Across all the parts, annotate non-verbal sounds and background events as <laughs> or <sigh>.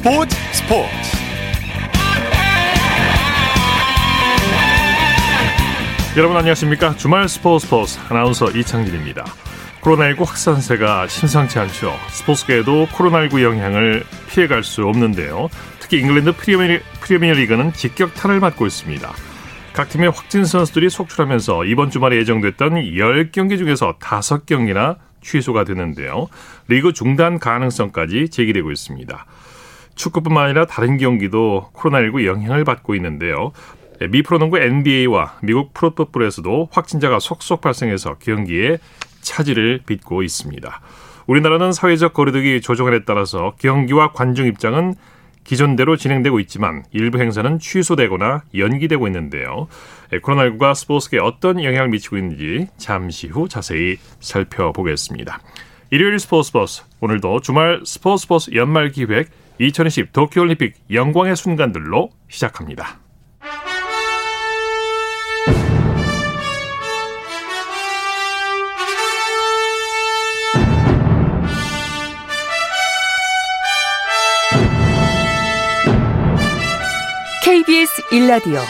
스포츠 스포츠. 여러분 안녕하십니까? 주말 스포츠 스포츠 아나운서 이창진입니다. 코로나19 확산세가 심상치 않죠. 스포츠계에도 코로나19 영향을 피해갈 수 없는데요. 특히 잉글랜드 프리미어, 프리미어 리그는 직격탄을 맞고 있습니다. 각 팀의 확진 선수들이 속출하면서 이번 주말에 예정됐던 10경기 중에서 5경기나 취소가 되는데요. 리그 중단 가능성까지 제기되고 있습니다. 축구뿐만 아니라 다른 경기도 코로나19 영향을 받고 있는데요. 미 프로농구 NBA와 미국 프로토볼에서도 확진자가 속속 발생해서 경기에 차질을 빚고 있습니다. 우리나라는 사회적 거리두기 조정안에 따라서 경기와 관중 입장은 기존대로 진행되고 있지만 일부 행사는 취소되거나 연기되고 있는데요. 코로나19가 스포츠계에 어떤 영향을 미치고 있는지 잠시 후 자세히 살펴보겠습니다. 일요일 스포츠 버스 오늘도 주말 스포츠 버스 연말 기획 2020 도쿄올림픽 영광의 순간들로 시작합니다. 1라디오.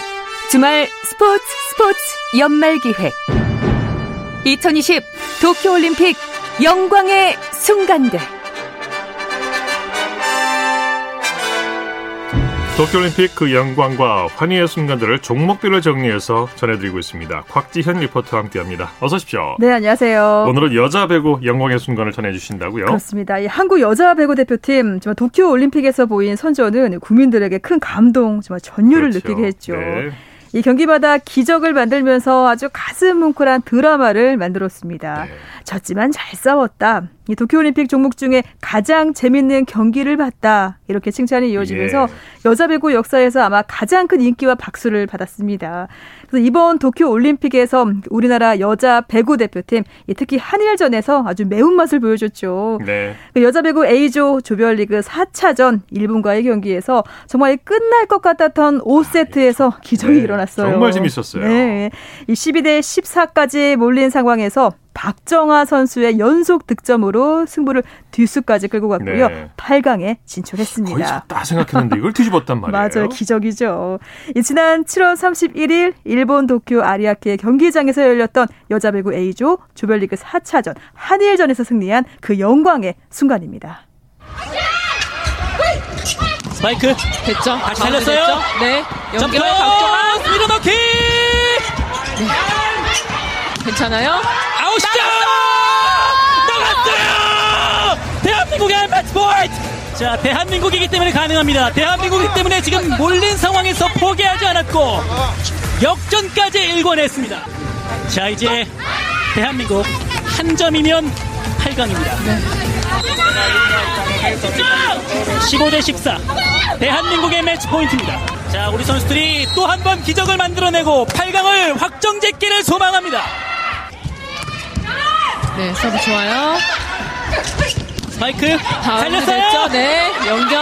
주말 스포츠 스포츠 연말 기획. 2020 도쿄올림픽 영광의 순간들 도쿄올림픽 그 영광과 환희의 순간들을 종목별로 정리해서 전해드리고 있습니다. 곽지현 리포터와 함께합니다. 어서 오십시오. 네, 안녕하세요. 오늘은 여자 배구 영광의 순간을 전해주신다고요? 그렇습니다. 이 한국 여자 배구 대표팀 정말 도쿄 올림픽에서 보인 선전은 국민들에게 큰 감동, 정말 전율을 그렇죠. 느끼게 했죠. 네. 이 경기마다 기적을 만들면서 아주 가슴 뭉클한 드라마를 만들었습니다. 네. 졌지만 잘 싸웠다. 이 도쿄올림픽 종목 중에 가장 재밌는 경기를 봤다. 이렇게 칭찬이 이어지면서 예. 여자 배구 역사에서 아마 가장 큰 인기와 박수를 받았습니다. 그래서 이번 도쿄올림픽에서 우리나라 여자 배구 대표팀 특히 한일전에서 아주 매운맛을 보여줬죠. 네. 그 여자 배구 A조 조별리그 4차전 일본과의 경기에서 정말 끝날 것 같았던 5세트에서 기적이 네, 일어났어요. 정말 재밌었어요. 네. 이 12대 14까지 몰린 상황에서 박정아 선수의 연속 득점으로 승부를 뒷수까지 끌고 갔고요. 네. 8강에 진출했습니다. 거의 졌다 생각했는데 이걸 뒤집었단 <laughs> 말이에요. 맞아요. 기적이죠. 이 지난 7월 31일 일본 도쿄 아리아케 경기장에서 열렸던 여자 배구 A조 조별리그 4차전 한일전에서 승리한 그 영광의 순간입니다. 스파이크 됐죠? 다시 살렸어요? 됐죠? 네. 점프 연결 박정아 밀어넣기 괜찮아요? 아웃시죠! 나갔어요! 대한민국의 매치 포인트! 자 대한민국이기 때문에 가능합니다. 대한민국이기 때문에 지금 몰린 상황에서 포기하지 않았고 역전까지 일궈냈습니다. 자 이제 대한민국 한 점이면 8강입니다. 15대 14 대한민국의 매치 포인트입니다. 자, 우리 선수들이 또 한 번 기적을 만들어내고 8강을 확정짓기를 소망합니다. 네, 서브 좋아요. 스파이크 살렸어요. 됐죠? 네. 연결.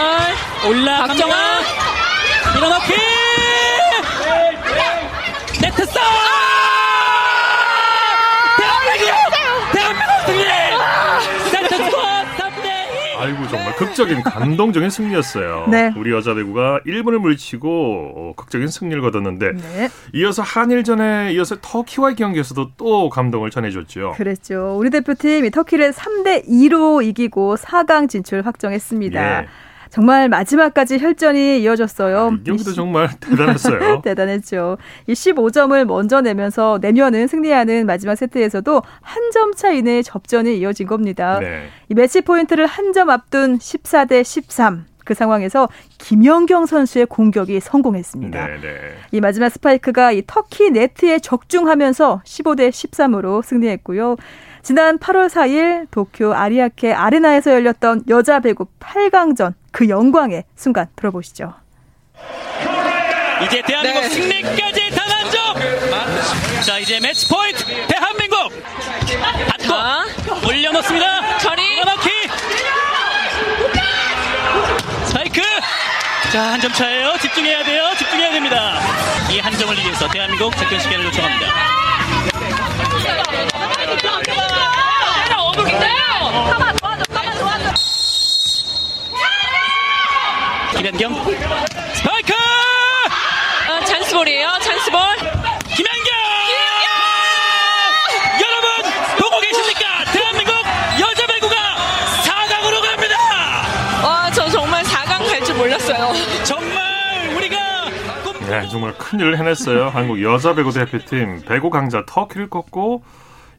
올라갑니다. 박정아. 밀어넣기. 네트 싸. 대한민국 대한민국 승리. 세트 스코어 3대 2. 아이고 정말 극적인 감동적인 승리였어요. <laughs> 네. 우리 여자 배구가 일본을 물리치고 어, 극적인 승리를 거뒀는데 네. 이어서 한일전에 이어서 터키와의 경기에서도 또 감동을 전해줬죠. 그랬죠. 우리 대표팀이 터키를 3대 2로 이기고 4강 진출 확정했습니다. 예. 정말 마지막까지 혈전이 이어졌어요. 이 경기도 정말 <laughs> 대단했어요. <laughs> 대단했죠. 이 15점을 먼저 내면서 내년은 승리하는 마지막 세트에서도 한 점 차 이내의 접전이 이어진 겁니다. 네. 이 매치 포인트를 한 점 앞둔 14대 13. 그 상황에서 김연경 선수의 공격이 성공했습니다. 네, 네. 이 마지막 스파이크가 이 터키 네트에 적중하면서 15대 13으로 승리했고요. 지난 8월 4일 도쿄 아리아케 아레나에서 열렸던 여자 배구 8강전 그 영광의 순간 들어보시죠. 이제 대한민국 네. 승리까지 단 한 점. 자 이제 매치 포인트 대한민국 자. 받고 올려놓습니다. 처리. 밀어넣기. 스파이크. 자 한 점 차예요. 집중해야 돼요. 집중해야 됩니다. 이 한 점을 위해서 대한민국 작전 시간을 요청합니다. 김연경 스파이크 아, 찬스볼이에요. 찬스볼. 김연경 여러분 보고 계십니까 대한민국 여자 배구가 4강으로 갑니다 와, 저 정말 4강 갈 줄 몰랐어요. 정말 우리가 꿈 네, 정말 큰일을 해냈어요. 한국 여자 배구 대표팀 배구 강자 터키를 꺾고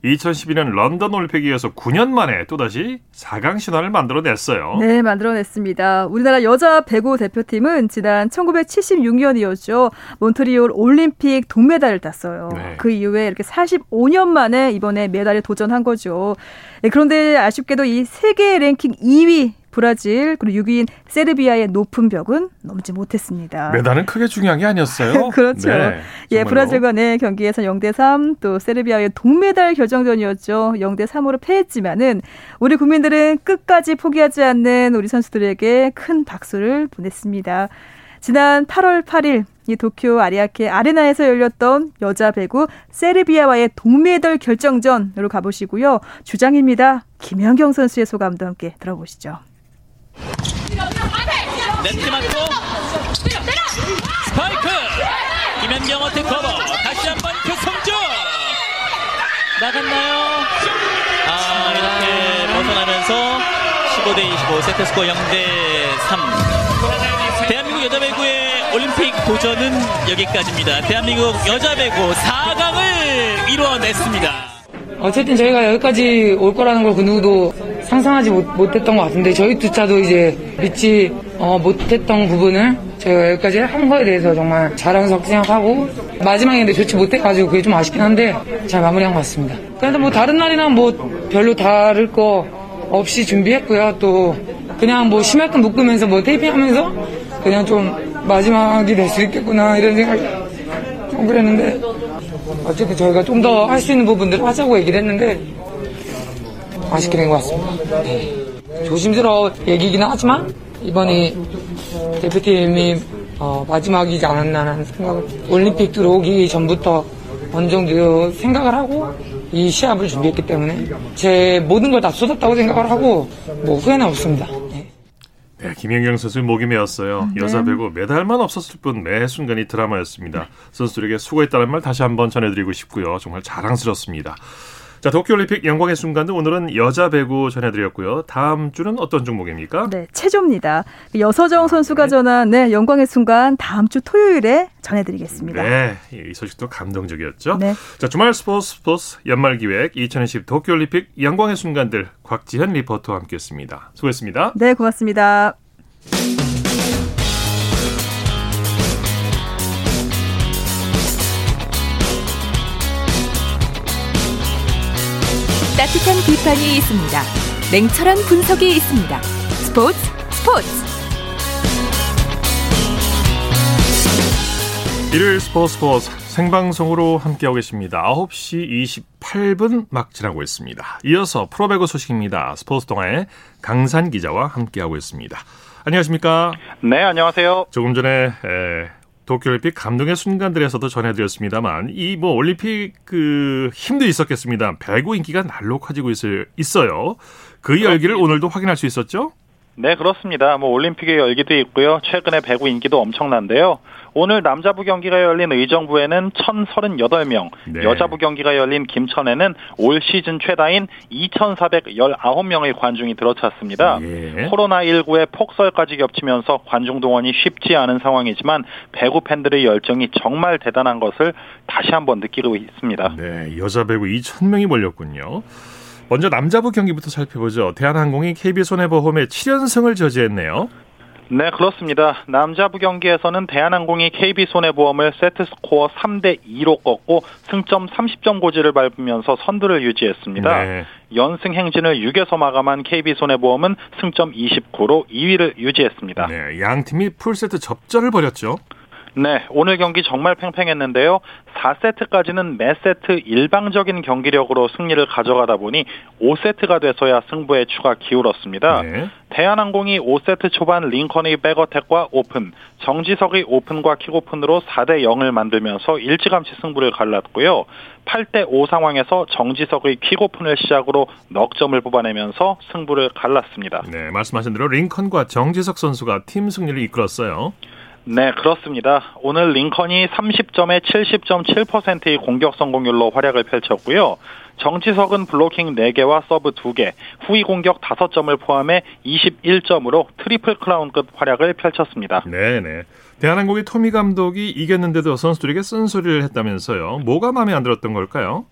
2012년 런던 올림픽에 이어서 9년 만에 또다시 4강 신화를 만들어냈어요. 네, 만들어냈습니다. 우리나라 여자 배구 대표팀은 지난 1976년이었죠. 몬트리올 올림픽 동메달을 땄어요. 네. 그 이후에 이렇게 45년 만에 이번에 메달에 도전한 거죠. 네, 그런데 아쉽게도 이 세계 랭킹 2위 브라질 그리고 6위인 세르비아의 높은 벽은 넘지 못했습니다. 메달은 크게 중요한 게 아니었어요. <laughs> 그렇죠. 네, 예. 브라질과 의 경기에서 0대 3, 또 세르비아의 동메달 결정전이었죠. 0대 3으로 패했지만은 우리 국민들은 끝까지 포기하지 않는 우리 선수들에게 큰 박수를 보냈습니다. 지난 8월 8일 이 도쿄 아리아케 아레나에서 열렸던 여자 배구 세르비아와의 동메달 결정전으로 가보시고요. 주장입니다. 김연경 선수의 소감도 함께 들어보시죠. 네트 맞고. 스파이크. 김연경 어택 커버. 다시 한번 그 성주. 나갔나요? 아 이렇게 벗어나면서 15대 25 세트 스코어 0대 3 대한민국 여자 배구의 올림픽 도전은 여기까지입니다. 대한민국 여자 배구 4강을 이루어냈습니다 어쨌든 저희가 여기까지 올 거라는 걸 그 누구도 상상하지 못, 못했던 것 같은데 저희 두차도 이제 믿지 어, 못했던 부분을 저희가 여기까지 한 거에 대해서 정말 자랑스럽게 생각하고 마지막에 근데 좋지 못해가지고 그게 좀 아쉽긴 한데 잘 마무리한 것 같습니다. 그래도 뭐 다른 날이나 뭐 별로 다를 거 없이 준비했고요. 또 그냥 뭐 심할 건 묶으면서 뭐 테이핑하면서 그냥 좀 마지막이 될 수 있겠구나 이런 생각이 좀 그랬는데 어쨌든 저희가 좀 더 할 수 있는 부분들을 하자고 얘기를 했는데 아쉽게 된 것 같습니다. 네. 조심스러워 얘기긴 하지만 이번이 대표팀이 어, 마지막이지 않았나라는 생각을 올림픽 들어오기 전부터 어느 정도 생각을 하고 이 시합을 준비했기 때문에 제 모든 걸 다 쏟았다고 생각을 하고 뭐 후회는 없습니다. 네. 네, 김연경 선수 목이 메었어요. 여자 배구 메달만 없었을 뿐 매 순간이 드라마였습니다. 선수들에게 수고했다는 말 다시 한번 전해드리고 싶고요. 정말 자랑스럽습니다. 자, 도쿄올림픽 영광의 순간도 오늘은 여자 배구 전해드렸고요. 다음 주는 어떤 종목입니까? 네, 체조입니다. 여서정 선수가 전한 네, 영광의 순간 다음 주 토요일에 전해드리겠습니다. 네, 이 소식도 감동적이었죠. 네. 자, 주말 스포츠 스포츠 연말 기획 2020 도쿄올림픽 영광의 순간들 곽지현 리포터와 함께했습니다. 수고했습니다. 네, 고맙습니다. 따뜻한 비판이 있습니다. 냉철한 분석이 있습니다. 스포츠 스포츠 일요일 스포츠 스포츠 생방송으로 함께하고 계십니다. 9시 28분 막 지나고 있습니다. 이어서 프로배구 소식입니다. 스포츠 동아의 강산 기자와 함께하고 있습니다. 안녕하십니까? 네, 안녕하세요. 조금 전에 에, 도쿄올림픽 감동의 순간들에서도 전해드렸습니다만 이 뭐 올림픽 그 힘도 있었겠습니다. 배구 인기가 날로 커지고 있을, 있어요. 그 열기를 오늘도 확인할 수 있었죠? 네, 그렇습니다. 뭐 올림픽의 열기도 있고요. 최근에 배구 인기도 엄청난데요. 오늘 남자부 경기가 열린 의정부에는 1,038명, 네. 여자부 경기가 열린 김천에는 올 시즌 최다인 2,419명의 관중이 들어찼습니다. 예. 코로나19의 폭설까지 겹치면서 관중 동원이 쉽지 않은 상황이지만 배구 팬들의 열정이 정말 대단한 것을 다시 한번 느끼고 있습니다. 네, 여자 배구 2,000명이 몰렸군요. 먼저 남자부 경기부터 살펴보죠. 대한항공이 KB손해보험에 7연승을 저지했네요. 네, 그렇습니다. 남자부 경기에서는 대한항공이 KB손해보험을 세트스코어 3대 2로 꺾고 승점 30점 고지를 밟으면서 선두를 유지했습니다. 네. 연승 행진을 6에서 마감한 KB손해보험은 승점 29로 2위를 유지했습니다. 네, 양 팀이 풀세트 접전을 벌였죠. 네, 오늘 경기 정말 팽팽했는데요. 4세트까지는 매 세트 일방적인 경기력으로 승리를 가져가다 보니 5세트가 돼서야 승부의 추가 기울었습니다. 네. 대한항공이 5세트 초반 링컨의 백어택과 오픈, 정지석의 오픈과 퀵오픈으로 4대 0을 만들면서 일찌감치 승부를 갈랐고요. 8대 5 상황에서 정지석의 퀵오픈을 시작으로 넉 점을 뽑아내면서 승부를 갈랐습니다. 네, 말씀하신 대로 링컨과 정지석 선수가 팀 승리를 이끌었어요. 네, 그렇습니다. 오늘 링컨이 30점에 70.7%의 공격 성공률로 활약을 펼쳤고요. 정지석은 블로킹 4개와 서브 2개, 후위 공격 5점을 포함해 21점으로 트리플 크라운급 활약을 펼쳤습니다. 네, 네. 대한항공의 토미 감독이 이겼는데도 선수들에게 쓴소리를 했다면서요. 뭐가 마음에 안 들었던 걸까요?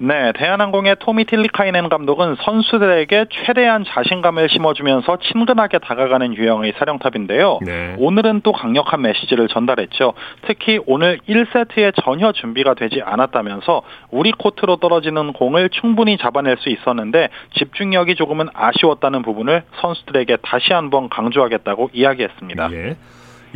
네, 대한항공의 토미 틸리카이넨 감독은 선수들에게 최대한 자신감을 심어주면서 친근하게 다가가는 유형의 사령탑인데요. 네. 오늘은 또 강력한 메시지를 전달했죠. 특히 오늘 1세트에 전혀 준비가 되지 않았다면서 우리 코트로 떨어지는 공을 충분히 잡아낼 수 있었는데 집중력이 조금은 아쉬웠다는 부분을 선수들에게 다시 한번 강조하겠다고 이야기했습니다. 예.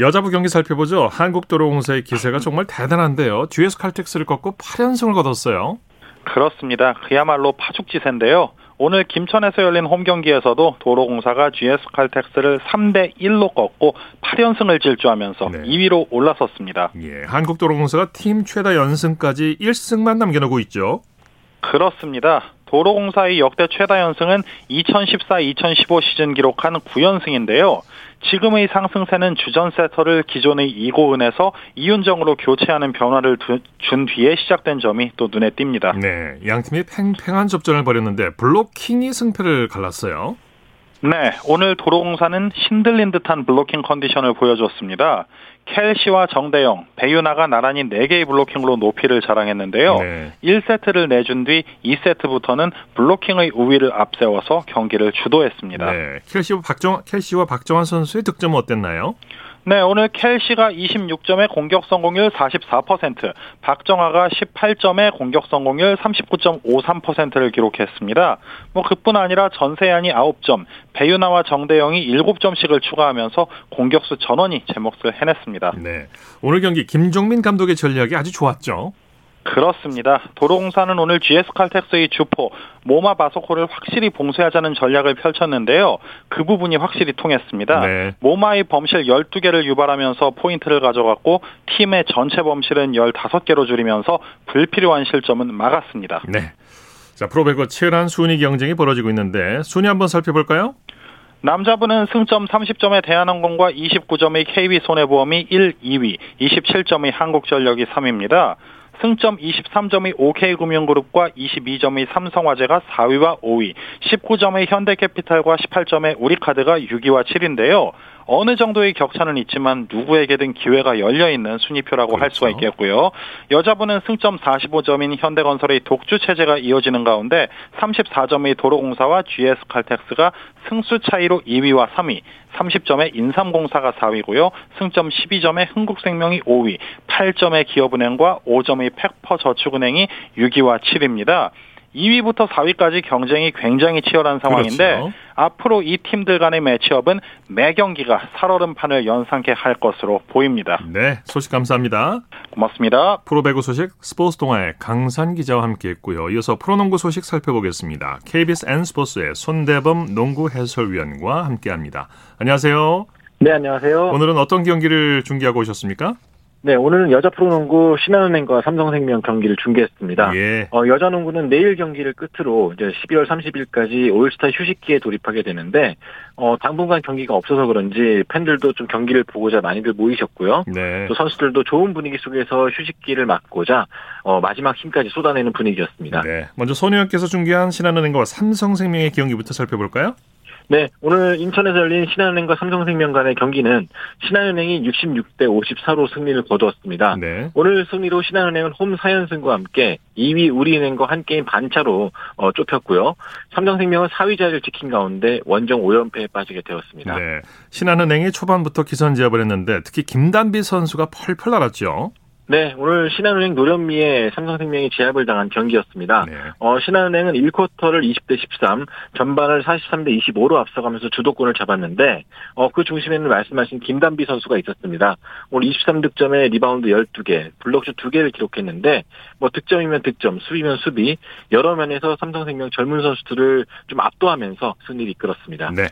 여자부 경기 살펴보죠. 한국도로공사의 기세가 정말 대단한데요. GS 칼텍스를 꺾고 8연승을 거뒀어요. 그렇습니다. 그야말로 파죽지세인데요. 오늘 김천에서 열린 홈 경기에서도 도로공사가 GS 칼텍스를 3대 1로 꺾고 8연승을 질주하면서 네. 2위로 올라섰습니다. 예, 한국도로공사가 팀 최다 연승까지 1승만 남겨놓고 있죠. 그렇습니다. 도로공사의 역대 최다 연승은 2014-2015 시즌 기록한 9연승인데요. 지금의 상승세는 주전 세터를 기존의 이고은에서 이윤정으로 교체하는 변화를 두- 준 뒤에 시작된 점이 또 눈에 띕니다. 네, 양 팀이 팽팽한 접전을 벌였는데 블로킹이 승패를 갈랐어요. 네, 오늘 도로공사는 신들린 듯한 블로킹 컨디션을 보여줬습니다. 켈시와 정대영, 배유나가 나란히 4개의 블로킹으로 높이를 자랑했는데요. 네. 1세트를 내준 뒤 2세트부터는 블로킹의 우위를 앞세워서 경기를 주도했습니다. 네, 켈시와 박정 켈시와 박정환 선수의 득점은 어땠나요? 네, 오늘 켈시가 26점의 공격 성공률 44%, 박정아가 18점의 공격 성공률 39.53%를 기록했습니다. 뭐 그뿐 아니라 전세ян이 9점, 배유나와 정대영이 7점씩을 추가하면서 공격수 전원이 제 몫을 해냈습니다. 네, 오늘 경기 김종민 감독의 전략이 아주 좋았죠. 그렇습니다. 도로공사는 오늘 GS 칼텍스의 주포 모마 바소코를 확실히 봉쇄하자는 전략을 펼쳤는데요. 그 부분이 확실히 통했습니다. 네. 모마의 범실 12개를 유발하면서 포인트를 가져갔고 팀의 전체 범실은 15개로 줄이면서 불필요한 실점은 막았습니다. 네. 자, 프로배구 치열한 순위 경쟁이 벌어지고 있는데 순위 한번 살펴볼까요? 남자부는 승점 30점의 대한항공과 29점의 KB손해보험이 1, 2위, 27점의 한국전력이 3위입니다. 승점 23점의 OK금융그룹과 22점의 삼성화재가 4위와 5위, 19점의 현대캐피탈과 18점의 우리카드가 6위와 7위인데요. 어느 정도의 격차는 있지만 누구에게든 기회가 열려 있는 순위표라고 할 수가 그렇죠. 있겠고요. 여자부는 승점 45점인 현대건설의 독주 체제가 이어지는 가운데 34점의 도로공사와 GS칼텍스가 승수 차이로 2위와 3위, 30점의 인삼공사가 4위고요. 승점 12점의 흥국생명이 5위, 8점의 기업은행과 5점의 팩퍼저축은행이 6위와 7위입니다. 2위부터 4위까지 경쟁이 굉장히 치열한 상황인데 그렇죠. 앞으로 이 팀들 간의 매치업은 매 경기가 살얼음판을 연상케 할 것으로 보입니다. 네, 소식 감사합니다. 고맙습니다. 프로배구 소식 스포츠 동아의 강산 기자와 함께했고요. 이어서 프로농구 소식 살펴보겠습니다. KBS N스포츠의 손대범 농구 해설위원과 함께합니다. 안녕하세요. 네, 안녕하세요. 오늘은 어떤 경기를 중계하고 오셨습니까? 네, 오늘은 여자 프로농구 신한은행과 삼성생명 경기를 중계했습니다. 예. 어, 여자 농구는 내일 경기를 끝으로 이제 12월 30일까지 올스타 휴식기에 돌입하게 되는데 어, 당분간 경기가 없어서 그런지 팬들도 좀 경기를 보고자 많이들 모이셨고요. 네. 또 선수들도 좋은 분위기 속에서 휴식기를 맞고자 어, 마지막 힘까지 쏟아내는 분위기였습니다. 네. 먼저 손혜원께서 중계한 신한은행과 삼성생명의 경기부터 살펴볼까요? 네, 오늘 인천에서 열린 신한은행과 삼성생명 간의 경기는 신한은행이 66대 54로 승리를 거두었습니다. 네. 오늘 승리로 신한은행은 홈 4연승과 함께 2위 우리은행과 한 게임 반차로 어, 좁혔고요. 삼성생명은 4위 자리를 지킨 가운데 원정 5연패에 빠지게 되었습니다. 네. 신한은행이 초반부터 기선제압을 했는데 특히 김단비 선수가 펄펄 날았죠. 네, 오늘 신한은행 노련미에 삼성생명이 제압을 당한 경기였습니다. 네. 어, 신한은행은 1쿼터를 20대 13, 전반을 43대 25로 앞서가면서 주도권을 잡았는데, 어, 그 중심에는 말씀하신 김단비 선수가 있었습니다. 오늘 23득점에 리바운드 12개, 블록슛 2개를 기록했는데, 뭐 득점이면 득점, 수비면 수비, 여러 면에서 삼성생명 젊은 선수들을 좀 압도하면서 승리를 이끌었습니다. 네.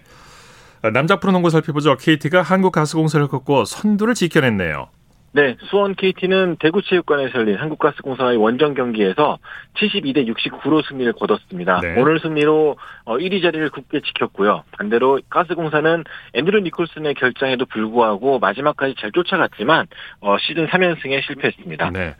아, 남자 프로농구 살펴보죠. KT가 한국가스공사를 꺾고 선두를 지켜냈네요. 네, 수원 KT는 대구체육관에서 열린 한국가스공사의 원정 경기에서 72대 69로 승리를 거뒀습니다. 네. 오늘 승리로 1위 자리를 굳게 지켰고요. 반대로 가스공사는 앤드루 니콜슨의 결장에도 불구하고 마지막까지 잘 쫓아갔지만 어, 시즌 3연승에 실패했습니다. 네.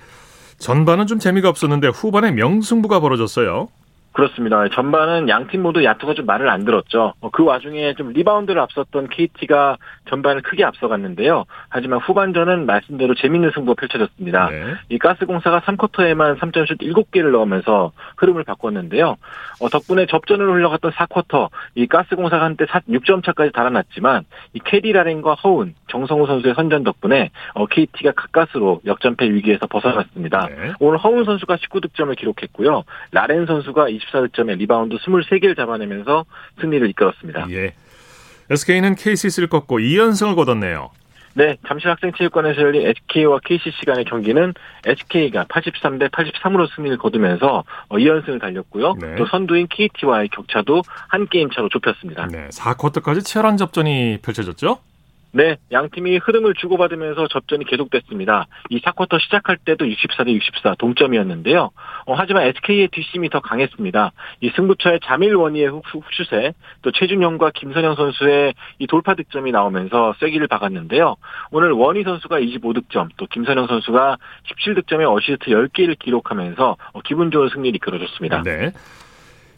전반은 좀 재미가 없었는데 후반에 명승부가 벌어졌어요. 그렇습니다. 전반은 양팀 모두 야투가 좀 말을 안 들었죠. 어, 그 와중에 좀 리바운드를 앞섰던 KT가 전반을 크게 앞서갔는데요. 하지만 후반전은 말씀대로 재밌는 승부가 펼쳐졌습니다. 네. 이 가스공사가 3쿼터에만 3점슛 7개를 넣으면서 흐름을 바꿨는데요. 어, 덕분에 접전으로 흘러갔던 4쿼터 이 가스공사가 한때 6점 차까지 달아났지만 이 캐디 라렌과 허훈, 정성우 선수의 선전 덕분에 어, KT가 가까스로 역전패 위기에서 벗어났습니다. 네. 오늘 허훈 선수가 19득점을 기록했고요. 라렌 선수가 24득점에 리바운드 23개를 잡아내면서 승리를 이끌었습니다. 예. SK는 KCC를 꺾고 2연승을 거뒀네요. 네, 잠실 학생체육관에서 열린 SK와 KCC 간의 경기는 SK가 83대 83으로 승리를 거두면서 2연승을 달렸고요. 네. 또 선두인 KT와의 격차도 한 게임 차로 좁혔습니다. 네. 4쿼터까지 치열한 접전이 펼쳐졌죠? 네, 양 팀이 흐름을 주고받으면서 접전이 계속됐습니다. 이 4쿼터 시작할 때도 64대 64 동점이었는데요. 어, 하지만 SK의 뒷심이 더 강했습니다. 이 승부처의 자밀 워니의 훅- 훅슛에 또 최준용과 김선형 선수의 이 돌파 득점이 나오면서 쐐기를 박았는데요. 오늘 워니 선수가 25득점, 또 김선형 선수가 17득점에 어시스트 10개를 기록하면서 어, 기분 좋은 승리를 이끌어줬습니다. 네.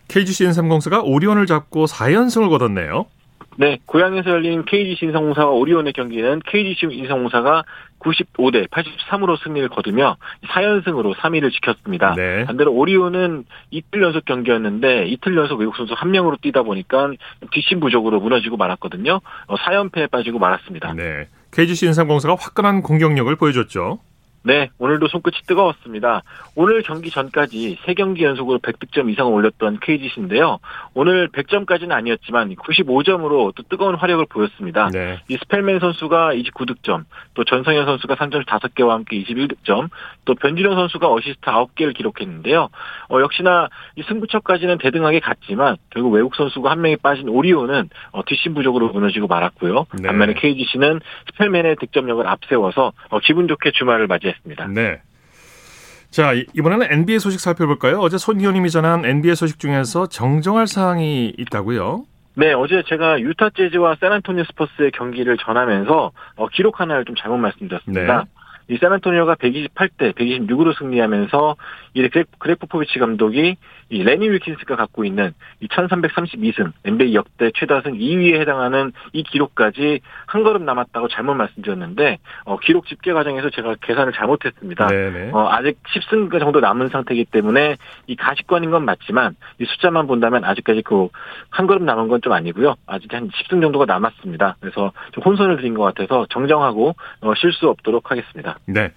KGC 인삼공사가 오리온을 잡고 4연승을 거뒀네요. 네, 고향에서 열린 KGC 인성공사와 오리온의 경기는 KGC 인성공사가 95대 83으로 승리를 거두며 4연승으로 3위를 지켰습니다. 네. 반대로 오리온은 이틀 연속 경기였는데 이틀 연속 외국 선수 한 명으로 뛰다 보니까 뒷심 부족으로 무너지고 말았거든요. 어, 4연패에 빠지고 말았습니다. 네. KGC 인삼공사가 화끈한 공격력을 보여줬죠. 네, 오늘도 손끝이 뜨거웠습니다. 오늘 경기 전까지 3경기 연속으로 100득점 이상을 올렸던 KGC인데요. 오늘 100점까지는 아니었지만 95점으로 또 뜨거운 화력을 보였습니다. 네. 이 스펠맨 선수가 29득점, 또 전성현 선수가 3점 5개와 함께 21득점, 또 변준형 선수가 어시스트 9개를 기록했는데요. 어, 역시나 이 승부처까지는 대등하게 갔지만 결국 외국 선수가 한 명이 빠진 오리온은 어, 뒷심 부족으로 무너지고 말았고요. 네. 반면에 KGC는 스펠맨의 득점력을 앞세워서 어, 기분 좋게 주말을 맞이했습니다. 네. 자, 이- 이번에는 NBA 소식 살펴볼까요? 어제 손 위원님이 전한 NBA 소식 중에서 정정할 사항이 있다고요? 네, 어제 제가 유타 재즈와 샌안토니오 스퍼스의 경기를 전하면서 어, 기록 하나를 좀 잘못 말씀드렸습니다. 네. 이 샌안토니오가 128대 126으로 승리하면서 이 그렉, 그렉 포포비치 감독이 이 레니 윌킨스가 갖고 있는 이 1332승 NBA 역대 최다승 2위에 해당하는 이 기록까지 한 걸음 남았다고 잘못 말씀드렸는데 어, 기록 집계 과정에서 제가 계산을 잘못했습니다. 네네. 어, 아직 10승 정도 남은 상태이기 때문에 이 가시권인 건 맞지만 이 숫자만 본다면 아직까지 그 한 걸음 남은 건 좀 아니고요. 아직 한 10승 정도가 남았습니다. 그래서 좀 혼선을 드린 것 같아서 정정하고 어, 실수 없도록 하겠습니다. 네.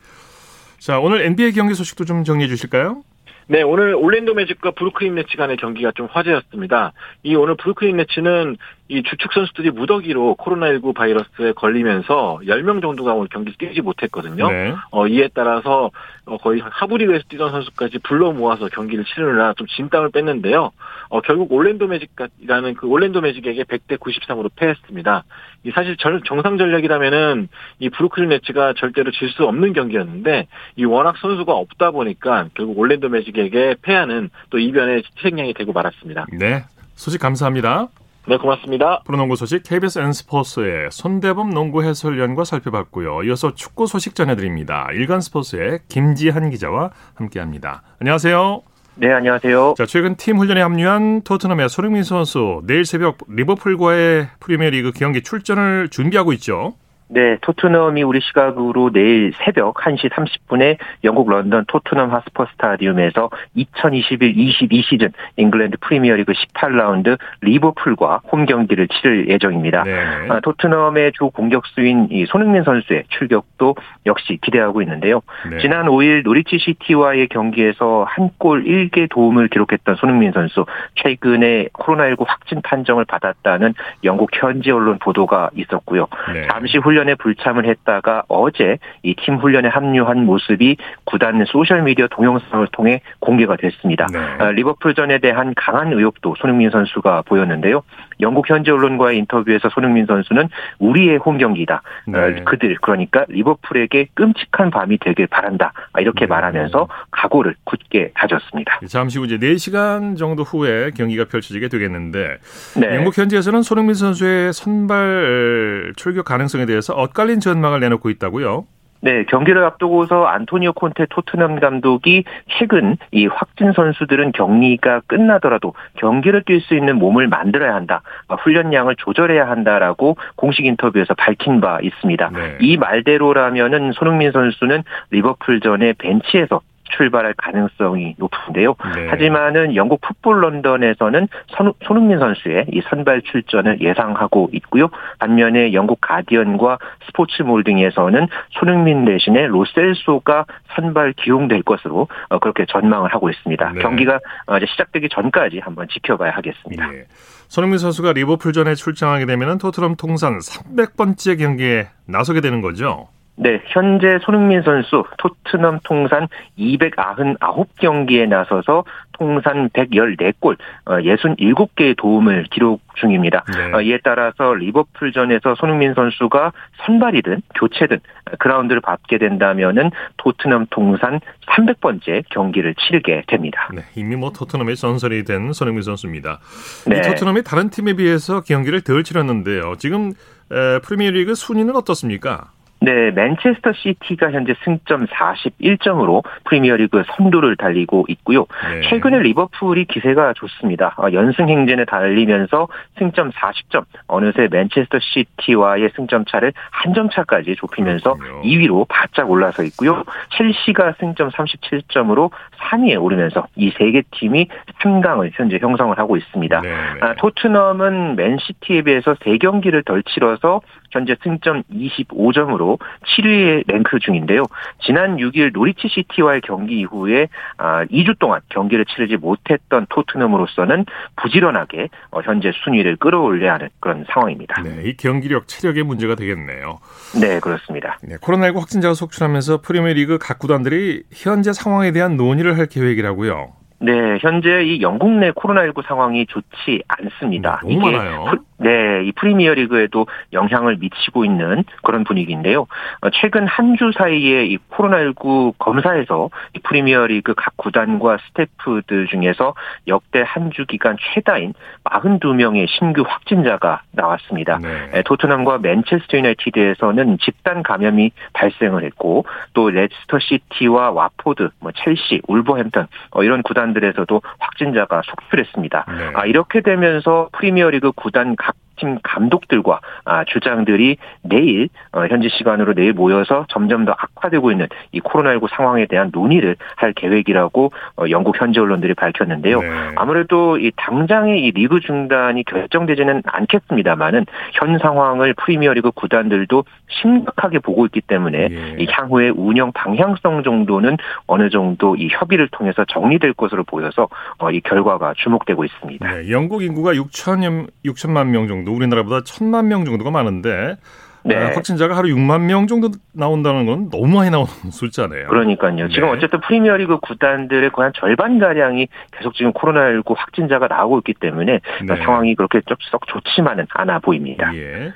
자, 오늘 NBA 경기 소식도 좀 정리해 주실까요? 네, 오늘 올랜도 매직과 브루클린 네츠 간의 경기가 좀 화제였습니다. 이 오늘 브루클린 네츠는 이 주축 선수들이 무더기로 코로나19 바이러스에 걸리면서 10명 정도가 오늘 경기 뛰지 못했거든요. 네. 어, 이에 따라서 어, 거의 하부리그에서 뛰던 선수까지 불러 모아서 경기를 치르느라 좀 진땀을 뺐는데요. 어, 결국 올랜도 매직이라는 그 올랜도 매직에게 100대 93으로 패했습니다. 이 사실 절- 정상 전력이라면은 이 브루클린 네츠가 절대로 질 수 없는 경기였는데 이 워낙 선수가 없다 보니까 결국 올랜도 매직에게 패하는 또 이변의 희생양이 되고 말았습니다. 네. 소식 감사합니다. 네, 고맙습니다. 프로농구 소식 KBS N스포츠의 손대범 농구 해설위원과 살펴봤고요. 이어서 축구 소식 전해드립니다. 일간 스포츠의 김지한 기자와 함께합니다. 안녕하세요. 네, 안녕하세요. 자, 최근 팀 훈련에 합류한 토트넘의 손흥민 선수 내일 새벽 리버풀과의 프리미어리그 경기 출전을 준비하고 있죠. 네, 토트넘이 우리 시각으로 내일 새벽 1시 30분에 영국 런던 토트넘 홋스퍼 스타디움에서 2021-22 시즌 잉글랜드 프리미어리그 18라운드 리버풀과 홈 경기를 치를 예정입니다. 네. 아, 토트넘의 주 공격수인 이 손흥민 선수의 출격도 역시 기대하고 있는데요. 네. 지난 5일 노리치 시티와의 경기에서 한 골 1개 도움을 기록했던 손흥민 선수 최근에 코로나19 확진 판정을 받았다는 영국 현지 언론 보도가 있었고요. 네. 잠시 훈련에 불참을 했다가 어제 이 팀 훈련에 합류한 모습이 구단 소셜 미디어 동영상을 통해 공개가 됐습니다. 네. 아, 리버풀전에 대한 강한 의혹도 손흥민 선수가 보였는데요. 영국 현지 언론과의 인터뷰에서 손흥민 선수는 우리의 홈 경기다. 네. 어, 그들 그러니까 리버풀에게 끔찍한 밤이 되길 바란다. 아, 이렇게 네. 말하면서 각오를 굳게 다졌습니다. 잠시 후 이제 4시간 정도 후에 경기가 펼쳐지게 되겠는데 네. 영국 현지에서는 손흥민 선수의 선발 출격 가능성에 대해서 엇갈린 전망을 내놓고 있다고요. 네, 경기를 앞두고서 안토니오 콘테 토트넘 감독이 최근 이 확진 선수들은 격리가 끝나더라도 경기를 뛸 수 있는 몸을 만들어야 한다. 아, 훈련량을 조절해야 한다라고 공식 인터뷰에서 밝힌 바 있습니다. 네. 이 말대로라면은 손흥민 선수는 리버풀전에 벤치에서 출발할 가능성이 높은데요. 네. 하지만은 영국 풋볼 런던에서는 선- 손흥민 선수의 이 선발 출전을 예상하고 있고요. 반면에 영국 가디언과 스포츠몰 등에서는 손흥민 대신에 로셀소가 선발 기용될 것으로 어, 그렇게 전망을 하고 있습니다. 네. 경기가 어, 이제 시작되기 전까지 한번 지켜봐야 하겠습니다. 예. 손흥민 선수가 리버풀전에 출장하게 되면 토트넘 통산 300번째 경기에 나서게 되는 거죠. 네, 현재 손흥민 선수 토트넘 통산 299경기에 나서서 통산 114골, 67개의 도움을 기록 중입니다. 네. 어, 이에 따라서 리버풀전에서 손흥민 선수가 선발이든 교체든 그라운드를 밟게 된다면은 토트넘 통산 300번째 경기를 치르게 됩니다. 네, 이미 뭐 토트넘의 전설이 된 손흥민 선수입니다. 네. 이 토트넘이 다른 팀에 비해서 경기를 덜 치렀는데요. 지금 에, 프리미어리그 순위는 어떻습니까? 네, 맨체스터 시티가 현재 승점 41점으로 프리미어리그 선두를 달리고 있고요. 네. 최근에 리버풀이 기세가 좋습니다. 어, 연승 행진에 달리면서 승점 40점, 어느새 맨체스터 시티와의 승점 차를 한 점 차까지 좁히면서 그렇군요. 2위로 바짝 올라서 있고요. 첼시가 승점 37점으로 3위에 오르면서 이 세 개 팀이 3강을 현재 형성을 하고 있습니다. 네, 네. 아, 토트넘은 맨시티에 비해서 3경기를 덜 치러서 현재 승점 25점으로 7위에 랭크 중인데요. 지난 6일 노리치 시티와의 경기 이후에 아, 2주 동안 경기를 치르지 못했던 토트넘으로서는 부지런하게 어, 현재 순위를 끌어올려야 하는 그런 상황입니다. 네, 이 경기력, 체력의 문제가 되겠네요. 네, 그렇습니다. 네, 코로나19 확진자가 속출하면서 프리미어리그 각 구단들이 현재 상황에 대한 논의를 할 계획이라고요. 네, 현재 이 영국 내 코로나19 상황이 좋지 않습니다. 네, 너무 많아요. 프- 네, 이 프리미어 리그에도 영향을 미치고 있는 그런 분위기인데요. 어, 최근 한 주 사이에 이 코로나19 검사에서 이 프리미어 리그 각 구단과 스태프들 중에서 역대 한 주 기간 최다인 42명의 신규 확진자가 나왔습니다. 네. 에, 토트넘과 맨체스터 유나이티드에서는 집단 감염이 발생을 했고 또 레스터 시티와 왓포드, 뭐 첼시, 울버햄턴 어, 이런 구단 들에서도 확진자가 속출했습니다. 네. 아, 이렇게 되면서 프리미어리그 구단 각 팀 감독들과 아, 주장들이 내일 어, 현지 시간으로 내일 모여서 점점 더 악화되고 있는 이 코로나19 상황에 대한 논의를 할 계획이라고 어, 영국 현지 언론들이 밝혔는데요. 네. 아무래도 이 당장의 이 리그 중단이 결정되지는 않겠습니다만은 현 상황을 프리미어리그 구단들도 심각하게 보고 있기 때문에 예. 이 향후의 운영 방향성 정도는 어느 정도 이 협의를 통해서 정리될 것으로 보여서 어, 이 결과가 주목되고 있습니다. 네, 영국 인구가 6천 6천만 명 정도, 우리나라보다 천만 명 정도가 많은데 네. 아, 확진자가 하루 6만 명 정도 나온다는 건 너무 많이 나오는 <laughs> 숫자네요. 그러니까요. 지금 네. 어쨌든 프리미어리그 구단들의 거의 한 절반 가량이 계속 지금 코로나19 확진자가 나오고 있기 때문에 네. 상황이 그렇게 썩 좋지만은 않아 보입니다. 예.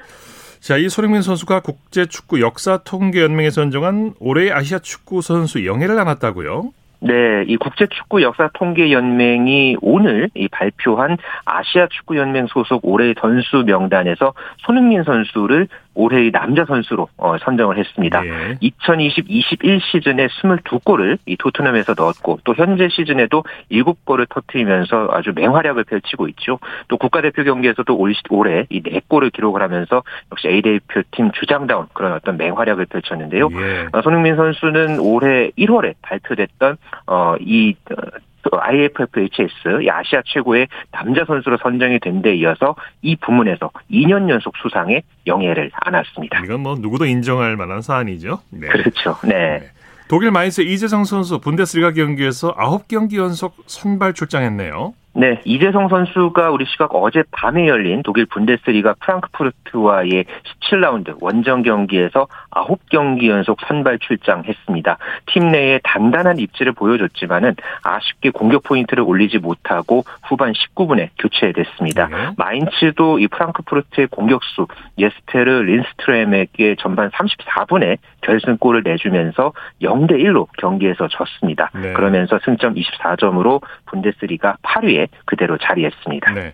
자, 이 손흥민 선수가 국제축구 역사통계연맹에서 선정한 올해의 아시아 축구 선수 영예를 나눴다고요? 네, 이 국제축구 역사 통계 연맹이 오늘 이 발표한 아시아 축구 연맹 소속 올해의 선수 명단에서 손흥민 선수를 올해의 남자 선수로 어, 선정을 했습니다. 예. 2020-21 시즌에 22골을 이 토트넘에서 넣었고 또 현재 시즌에도 7골을 터트리면서 아주 맹활약을 펼치고 있죠. 또 국가대표 경기에서도 올, 시- 올해 이 4골을 기록을 하면서 역시 A 대표팀 주장다운 그런 어떤 맹활약을 펼쳤는데요. 예. 어, 손흥민 선수는 올해 1월에 발표됐던 어, 이 어, 또 IFFHS 이 아시아 최고의 남자 선수로 선정이 된 데 이어서 이 부문에서 2년 연속 수상에 영예를 안았습니다. 이건 뭐 누구도 인정할 만한 사안이죠. 네. 그렇죠. 네. 독일 마인스 이재성 선수 분데스리가 경기에서 9경기 연속 선발 출장했네요. 네, 이재성 선수가 우리 시각 어제 밤에 열린 독일 분데스리가 프랑크푸르트와의 17라운드 원정 경기에서 9경기 연속 선발 출장했습니다. 팀 내에 단단한 입지를 보여줬지만은 아쉽게 공격 포인트를 올리지 못하고 후반 19분에 교체됐습니다. 네. 마인츠도 이 프랑크푸르트의 공격수 예스테르 린스트렘에게 전반 34분에 결승골을 내주면서 0대 1로 경기에서 졌습니다. 네. 그러면서 승점 24점으로 분데스리가 8위에 그대로 자리했습니다. 네.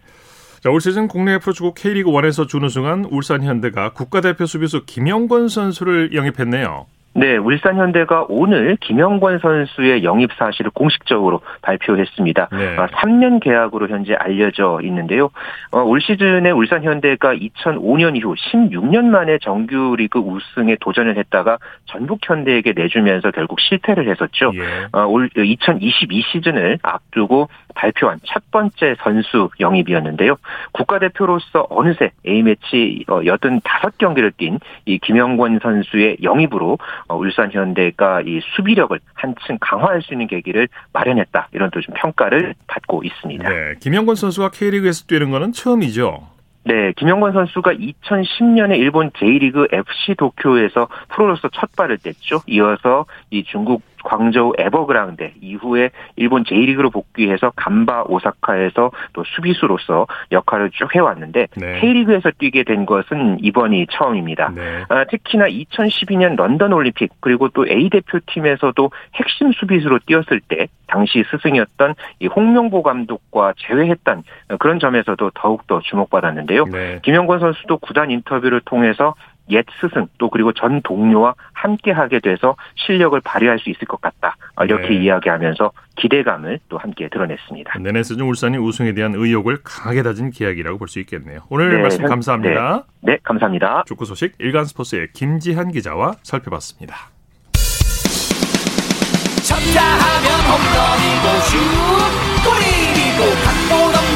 자, 올 시즌 국내 프로축구 K리그 1에서 준우승한 울산 현대가 국가대표 수비수 김영권 선수를 영입했네요. 네, 울산 현대가 오늘 김영권 선수의 영입 사실을 공식적으로 발표했습니다. 네. 아, 3년 계약으로 현재 알려져 있는데요. 어, 올 시즌에 울산 현대가 2005년 이후 16년 만에 정규리그 우승에 도전을 했다가 전북 현대에게 내주면서 결국 실패를 했었죠. 예. 어, 올2022 시즌을 앞두고 발표한 첫 번째 선수 영입이었는데요. 국가대표로서 어느새 A매치 85경기를 뛴 이 김영권 선수의 영입으로 어, 울산 현대가 이 수비력을 한층 강화할 수 있는 계기를 마련했다. 이런 또 좀 평가를 받고 있습니다. 네. 김영권 선수가 K리그에서 뛰는 거는 처음이죠. 네, 김영권 선수가 2010년에 일본 J리그 FC 도쿄에서 프로로서 첫 발을 뗐죠. 이어서 이 중국 광저우 에버그란데 이후에 일본 J리그로 복귀해서 간바 오사카에서 또 수비수로서 역할을 쭉 해왔는데 네. K리그에서 뛰게 된 것은 이번이 처음입니다. 네. 아, 특히나 2012년 런던 올림픽 그리고 또 A 대표팀에서도 핵심 수비수로 뛰었을 때 당시 스승이었던 이 홍명보 감독과 재회했던 그런 점에서도 더욱더 주목받았는데요. 네. 김영권 선수도 구단 인터뷰를 통해서 옛 스승 또 그리고 전 동료와 함께 하게 돼서 실력을 발휘할 수 있을 것 같다. 어, 이렇게 네. 이야기하면서 기대감을 또 함께 드러냈습니다. 내내 시즌 울산이 우승에 대한 의욕을 강하게 다진 계약이라고 볼 수 있겠네요. 오늘 네, 말씀 현- 감사합니다. 네, 감사합니다. 축구 소식 일간 스포츠의 김지한 기자와 살펴봤습니다.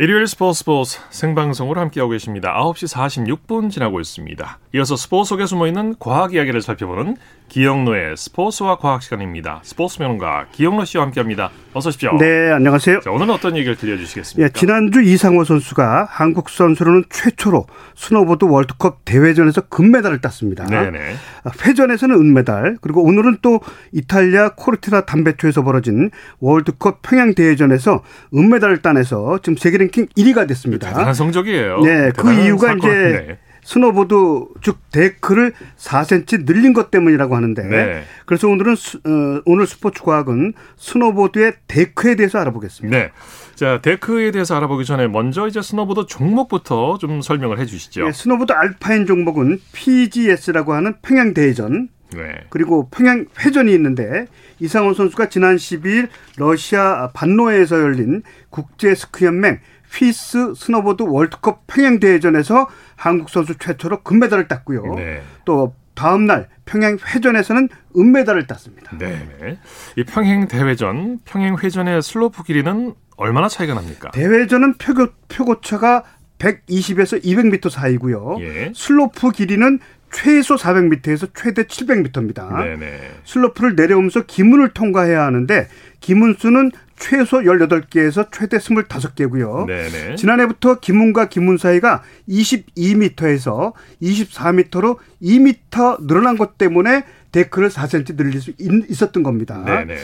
일요일 스포츠 스포츠 생방송으로 함께하고 계십니다. 9시 46분 지나고 있습니다. 이어서 스포츠 속에 숨어있는 과학 이야기를 살펴보는 기영노의 스포츠와 과학 시간입니다. 스포츠 평론가 기영노 씨와 함께합니다. 어서 오십시오. 네, 안녕하세요. 자, 오늘은 어떤 얘기를 들려주시겠습니까? 예, 지난주 이상호 선수가 한국 선수로는 최초로 스노보드 월드컵 대회전에서 금메달을 땄습니다. 네네. 아, 회전에서는 은메달, 그리고 오늘은 또 이탈리아 코르티나 담페초에서 벌어진 월드컵 평행 대회전에서 은메달을 따내서 지금 세계 랭킹 1위가 됐습니다. 대단한 성적이에요. 네, 그 이유가 사건. 이제 네. 스노보드 즉 데크를 4cm 늘린 것 때문이라고 하는데 네. 그래서 오늘은 스- 어, 오늘 스포츠 과학은 스노보드의 데크에 대해서 알아보겠습니다. 네. 자, 데크에 대해서 알아보기 전에 먼저 이제 스노보드 종목부터 좀 설명을 해 주시죠. 예, 스노보드 알파인 종목은 PGS라고 하는 평행 대회전 네. 그리고 평행 회전이 있는데 이상호 선수가 지난 12일 러시아 반노에서 열린 국제 스키 연맹 FIS 스노보드 월드컵 평행 대회전에서 한국 선수 최초로 금메달을 땄고요. 네. 또 다음 날 평행 회전에서는 은메달을 땄습니다. 네. 이 평행 대회전, 평행 회전의 슬로프 길이는 얼마나 차이가 납니까? 대회전은 표고, 표고차가 120에서 200m 사이고요. 예. 슬로프 길이는 최소 400m에서 최대 700m입니다. 네네. 슬로프를 내려오면서 기문을 통과해야 하는데 기문수는 최소 18개에서 최대 25개고요. 네네. 지난해부터 김문과 김문 사이가 22m에서 24m로 2m 늘어난 것 때문에 데크를 4cm 늘릴 수 있, 었던 겁니다. 네네.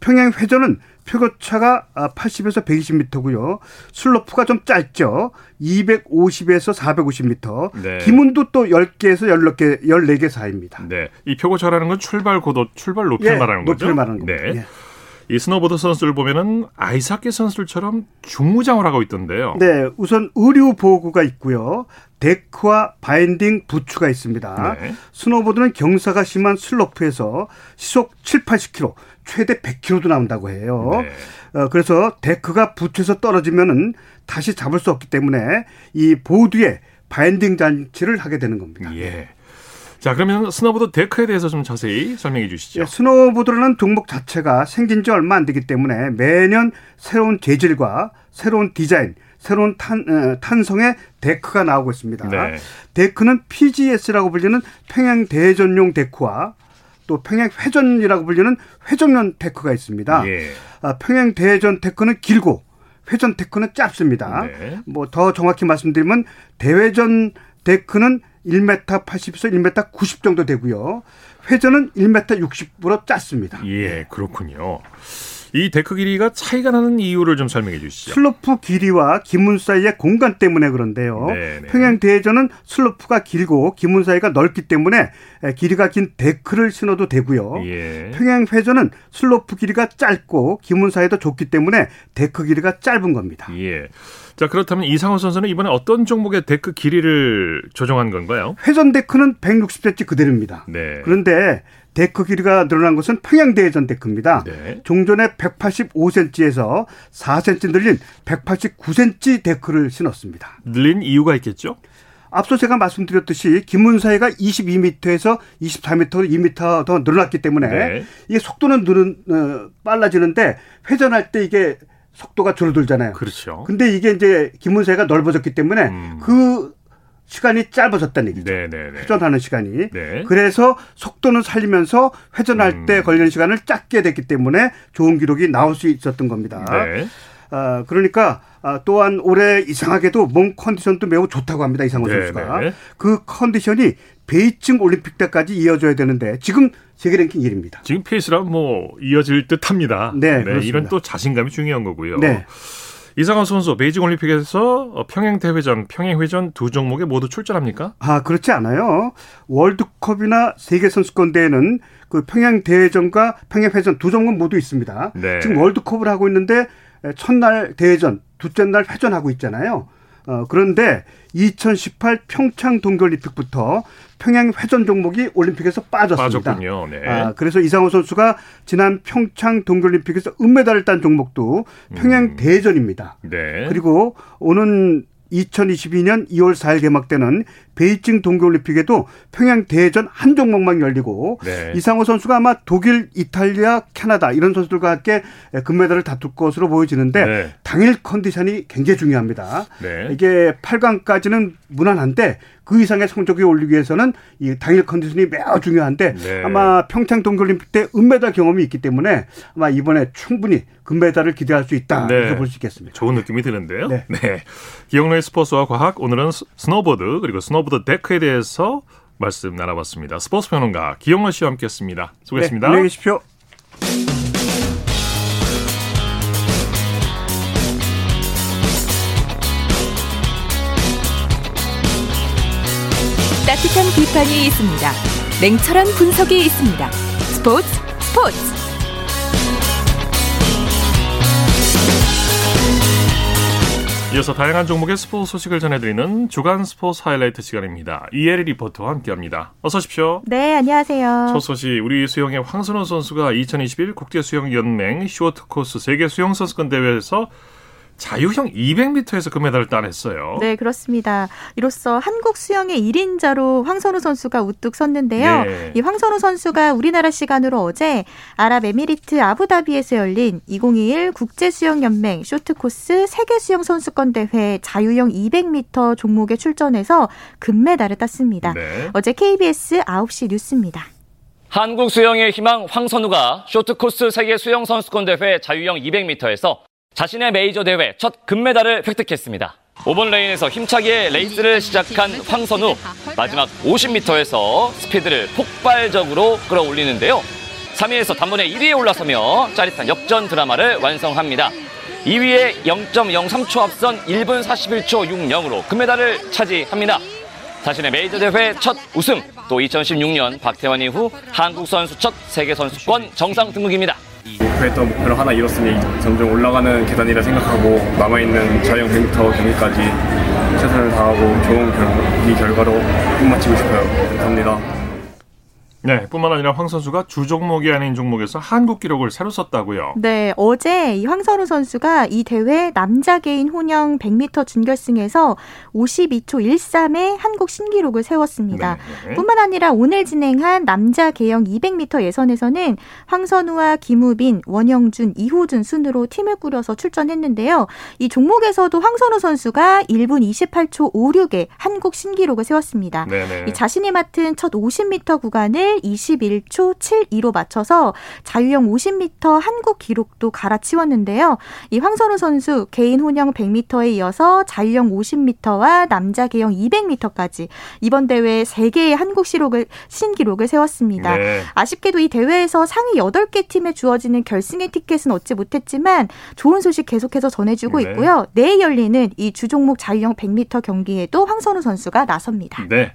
평양 회전은 표고차가 80에서 120m고요. 슬로프가 좀 짧죠. 250에서 450m. 네. 기문도 또 10개에서 14개, 14개 사이입니다. 네. 이 표고차라는 건 출발 고도, 출발 높이를 예, 말하는 거죠. 높이를 말하는 겁니다. 네. 예. 이 스노보드 선수들 보면은 아이스하키 선수들처럼 중무장을 하고 있던데요. 네, 우선 의류 보호구가 있고요. 데크와 바인딩 부츠가 있습니다. 네. 스노보드는 경사가 심한 슬로프에서 시속 7, 80km, 최대 100km도 나온다고 해요. 네. 어, 그래서 데크가 부츠에서 떨어지면은 다시 잡을 수 없기 때문에 이 보드에 바인딩 장치를 하게 되는 겁니다. 예. 자, 그러면 스노보드 데크에 대해서 좀 자세히 설명해 주시죠. 예, 스노보드라는 종목 자체가 생긴 지 얼마 안 되기 때문에 매년 새로운 재질과 새로운 디자인, 새로운 탄, 어, 탄성의 데크가 나오고 있습니다. 네. 데크는 PGS라고 불리는 평행 대회전용 데크와 또 평행 회전이라고 불리는 회전용 데크가 있습니다. 예. 아, 평행 대회전 데크는 길고 회전 데크는 짧습니다. 네. 뭐 더 정확히 말씀드리면 대회전 데크는 1m 80에서 1m 90 정도 되고요. 회전은 1m 60으로 짧습니다. 예, 그렇군요. 이 데크 길이가 차이가 나는 이유를 좀 설명해 주시죠. 슬로프 길이와 기문 사이의 공간 때문에 그런데요. 네네. 평행 대회전은 슬로프가 길고 기문 사이가 넓기 때문에 길이가 긴 데크를 신어도 되고요. 예. 평행 회전은 슬로프 길이가 짧고 기문 사이도 좁기 때문에 데크 길이가 짧은 겁니다. 예. 자, 그렇다면 이상호 선수는 이번에 어떤 종목의 데크 길이를 조정한 건가요? 회전 데크는 160cm 그대로입니다. 네. 그런데 데크 길이가 늘어난 것은 평행 대회전 데크입니다. 네. 종전에 185cm에서 4cm 늘린 189cm 데크를 신었습니다. 늘린 이유가 있겠죠? 앞서 제가 말씀드렸듯이 기문 사이가 22m에서 24m로 2m 더 늘어났기 때문에 네. 이게 속도는 늘은 어, 빨라지는데 회전할 때 이게 속도가 줄어들잖아요. 그렇죠. 근데 이게 이제 김문사이가 넓어졌기 때문에 음. 그 시간이 짧아졌다는 얘기죠. 네, 네, 네. 회전하는 시간이. 네. 그래서 속도는 살리면서 회전할 음. 때 걸리는 시간을 짧게 됐기 때문에 좋은 기록이 나올 수 있었던 겁니다. 네. 아, 그러니까 아, 또한 올해 이상하게도 몸 컨디션도 매우 좋다고 합니다. 이상호 네, 선수가. 네. 그 컨디션이 베이징 올림픽 때까지 이어져야 되는데 지금 세계 랭킹 1위입니다. 지금 페이스랑 뭐 이어질 듯합니다. 네, 그렇습니다. 이런 또 자신감이 중요한 거고요. 네. 이상원 선수 베이징 올림픽에서 평양 대회전, 평양 회전 두 종목에 모두 출전합니까? 아, 그렇지 않아요. 월드컵이나 세계 선수권 대회는 그 평양 대회전과 평양 회전 두 종목 모두 있습니다. 네. 지금 월드컵을 하고 있는데 첫날 대회전, 둘째 날 회전하고 있잖아요. 어, 그런데 2018 평창 동계올림픽부터 평양 회전 종목이 올림픽에서 빠졌습니다. 빠졌군요. 네. 아, 그래서 이상호 선수가 지난 평창 동계올림픽에서 은메달을 딴 종목도 평양 음. 대전입니다. 네. 그리고 오는 2022년 2월 4일 개막되는 베이징 동계올림픽에도 평양 대전 한 종목만 열리고 네. 이상호 선수가 아마 독일, 이탈리아, 캐나다 이런 선수들과 함께 금메달을 다툴 것으로 보여지는데 네. 당일 컨디션이 굉장히 중요합니다. 네. 이게 8강까지는 무난한데 그 이상의 성적이 올리기 위해서는 이 당일 컨디션이 매우 중요한데 네. 아마 평창 동계올림픽 때 은메달 경험이 있기 때문에 아마 이번에 충분히 금메달을 기대할 수 있다 네. 이렇게 볼 수 있겠습니다. 좋은 느낌이 드는데요. 네. 기영노의 스포츠와 과학 오늘은 스- 스노보드 그리고 스노보드 데크에 대해서 말씀 나눠봤습니다. 스포츠 평론가 기영노 씨와 함께했습니다. 수고했습니다. 네, 안녕히 계십시오. 따뜻한 비판이 있습니다. 냉철한 분석이 있습니다. 스포츠 스포츠 이어서 다양한 종목의 스포츠 소식을 전해드리는 주간 스포츠 하이라이트 시간입니다. 이혜리 리포터와 함께합니다. 어서 오십시오. 네, 안녕하세요. 첫 소식 우리 수영의 황선호 선수가 2021 국제수영연맹 쇼트코스 세계 수영선수권 대회에서 자유형 200m에서 금메달을 따냈어요. 네, 그렇습니다. 이로써 한국 수영의 1인자로 황선우 선수가 우뚝 섰는데요. 네. 이 황선우 선수가 우리나라 시간으로 어제 아랍에미리트 아부다비에서 열린 2021 국제수영연맹 쇼트코스 세계수영선수권 대회 자유형 200m 종목에 출전해서 금메달을 땄습니다. 네. 어제 KBS 9시 뉴스입니다. 한국 수영의 희망 황선우가 쇼트코스 세계 수영 선수권 대회 자유형 200m에서 자신의 메이저 대회 첫 금메달을 획득했습니다. 5번 레인에서 힘차게 레이스를 시작한 황선우 마지막 50m에서 스피드를 폭발적으로 끌어올리는데요. 3위에서 단번에 1위에 올라서며 짜릿한 역전 드라마를 완성합니다. 2위에 0.03초 앞선 1분 41초 60으로 금메달을 차지합니다. 자신의 메이저 대회 첫 우승, 또 2016년 박태환 이후 한국 선수 첫 세계 선수권 정상 등극입니다. 목표했던 목표를 하나 이뤘으니 점점 올라가는 계단이라 생각하고 남아있는 자영 100m 경기까지 최선을 다하고 좋은 결, 이 결과로 끝마치고 싶어요. 감사합니다. 네, 뿐만 아니라 황 선수가 주 종목이 아닌 종목에서 한국 기록을 새로 썼다고요. 네, 어제 이 황선우 선수가 이 대회 남자 개인 혼영 100m 준결승에서 52초 13의 한국 신기록을 세웠습니다. 네. 뿐만 아니라 오늘 진행한 남자 개영 200m 예선에서는 황선우와 김우빈, 원영준, 이호준 순으로 팀을 꾸려서 출전했는데요. 이 종목에서도 황선우 선수가 1분 28초 56의 한국 신기록을 세웠습니다. 네네. 이 자신이 맡은 첫 50m 구간을 21초 72로 맞춰서 자유형 50m 한국 기록도 갈아치웠는데요. 이 황선우 선수 개인 혼영 100m에 이어서 자유형 50m와 남자 개영 200m까지 이번 대회 3개의 한국 시록을, 신기록을 세웠습니다. 네. 아쉽게도 이 대회에서 상위 8개 팀에 주어지는 결승의 티켓은 얻지 못했지만 좋은 소식 계속해서 전해주고 네. 있고요. 내일 열리는 이 주종목 자유형 100m 경기에도 황선우 선수가 나섭니다. 네.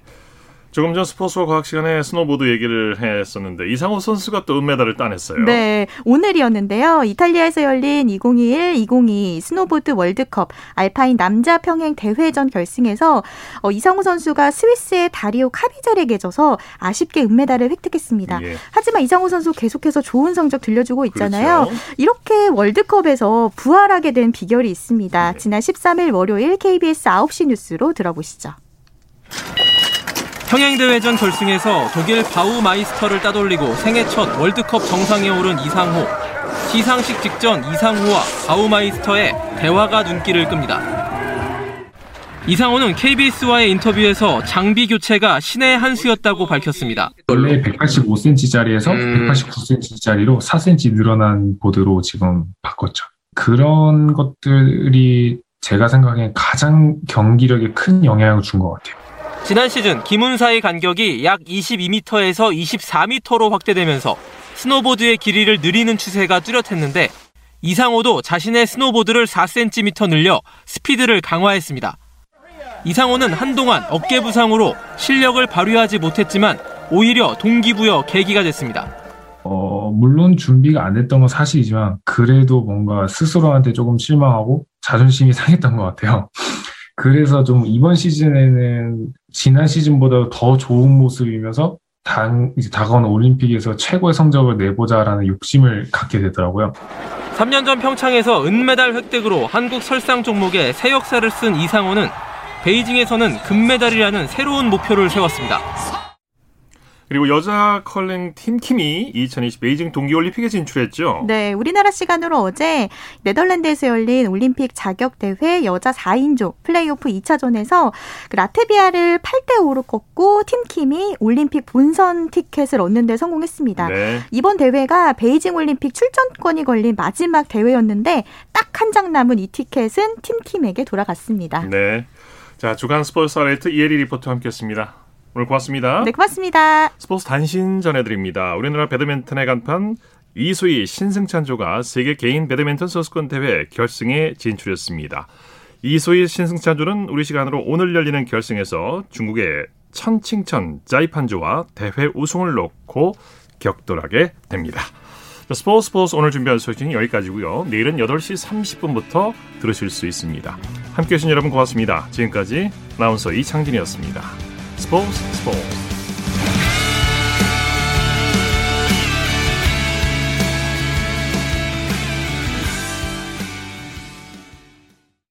조금 전 스포츠와 과학 시간에 스노보드 얘기를 했었는데 이상호 선수가 또 은메달을 따냈어요. 네, 오늘이었는데요. 이탈리아에서 열린 2021-2022 스노보드 월드컵 알파인 남자 평행 대회전 결승에서 어, 이상호 선수가 스위스의 다리오 카비에젤에게 져서 아쉽게 은메달을 획득했습니다. 예. 하지만 이상호 선수 계속해서 좋은 성적 들려주고 있잖아요. 그렇죠. 이렇게 월드컵에서 부활하게 된 비결이 있습니다. 지난 13일 월요일 KBS 9시 뉴스로 들어보시죠. 평행대회전 결승에서 독일 바우마이스터를 따돌리고 생애 첫 월드컵 정상에 오른 이상호. 시상식 직전 이상호와 바우마이스터의 대화가 눈길을 끕니다. 이상호는 KBS와의 인터뷰에서 장비 교체가 신의 한 수였다고 밝혔습니다. 원래 185cm짜리에서 189cm짜리로 4cm 늘어난 보드로 지금 바꿨죠. 그런 것들이 제가 생각엔 가장 경기력에 큰 영향을 준 것 같아요. 지난 시즌 기문 사이의 간격이 약 22m에서 24m로 확대되면서 스노보드의 길이를 늘리는 추세가 뚜렷했는데 이상호도 자신의 스노보드를 4cm 늘려 스피드를 강화했습니다. 이상호는 한동안 어깨 부상으로 실력을 발휘하지 못했지만 오히려 동기부여 계기가 됐습니다. 어, 물론 준비가 안 됐던 건 사실이지만 그래도 뭔가 스스로한테 조금 실망하고 자존심이 상했던 것 같아요. 그래서 좀 이번 시즌에는 지난 시즌보다 더 좋은 모습이면서 당, 이제 다가오는 올림픽에서 최고의 성적을 내보자라는 욕심을 갖게 되더라고요. 3년 전 평창에서 은메달 획득으로 한국 설상 종목에 새 역사를 쓴 이상호는 베이징에서는 금메달이라는 새로운 목표를 세웠습니다. 그리고 여자 컬링 팀킴이 2020 베이징 동계올림픽에 진출했죠. 네, 우리나라 시간으로 어제 네덜란드에서 열린 올림픽 자격 대회 여자 4인조 플레이오프 2차전에서 그 라트비아를 8대 5로 꺾고 팀킴이 올림픽 본선 티켓을 얻는 데 성공했습니다. 네. 이번 대회가 베이징 올림픽 출전권이 걸린 마지막 대회였는데 딱 한 장 남은 이 티켓은 팀킴에게 돌아갔습니다. 네. 자, 주간 스포츠 하이라이트 이혜리 리포터와 함께했습니다. 오늘 고맙습니다. 네, 고맙습니다. 스포츠 단신 전해드립니다. 우리나라 배드민턴의 간판 이소희 신승찬조가 세계 개인 배드민턴 선수권 대회 결승에 진출했습니다. 이소희 신승찬조는 우리 시간으로 오늘 열리는 결승에서 중국의 천칭천 자이판조와 대회 우승을 놓고 격돌하게 됩니다. 자, 스포츠 스포츠 오늘 준비한 소식은 여기까지고요. 내일은 8시 30분부터 들으실 수 있습니다. 함께해 주신 여러분 고맙습니다. 지금까지 아나운서 이창진이었습니다. 스포츠 스포츠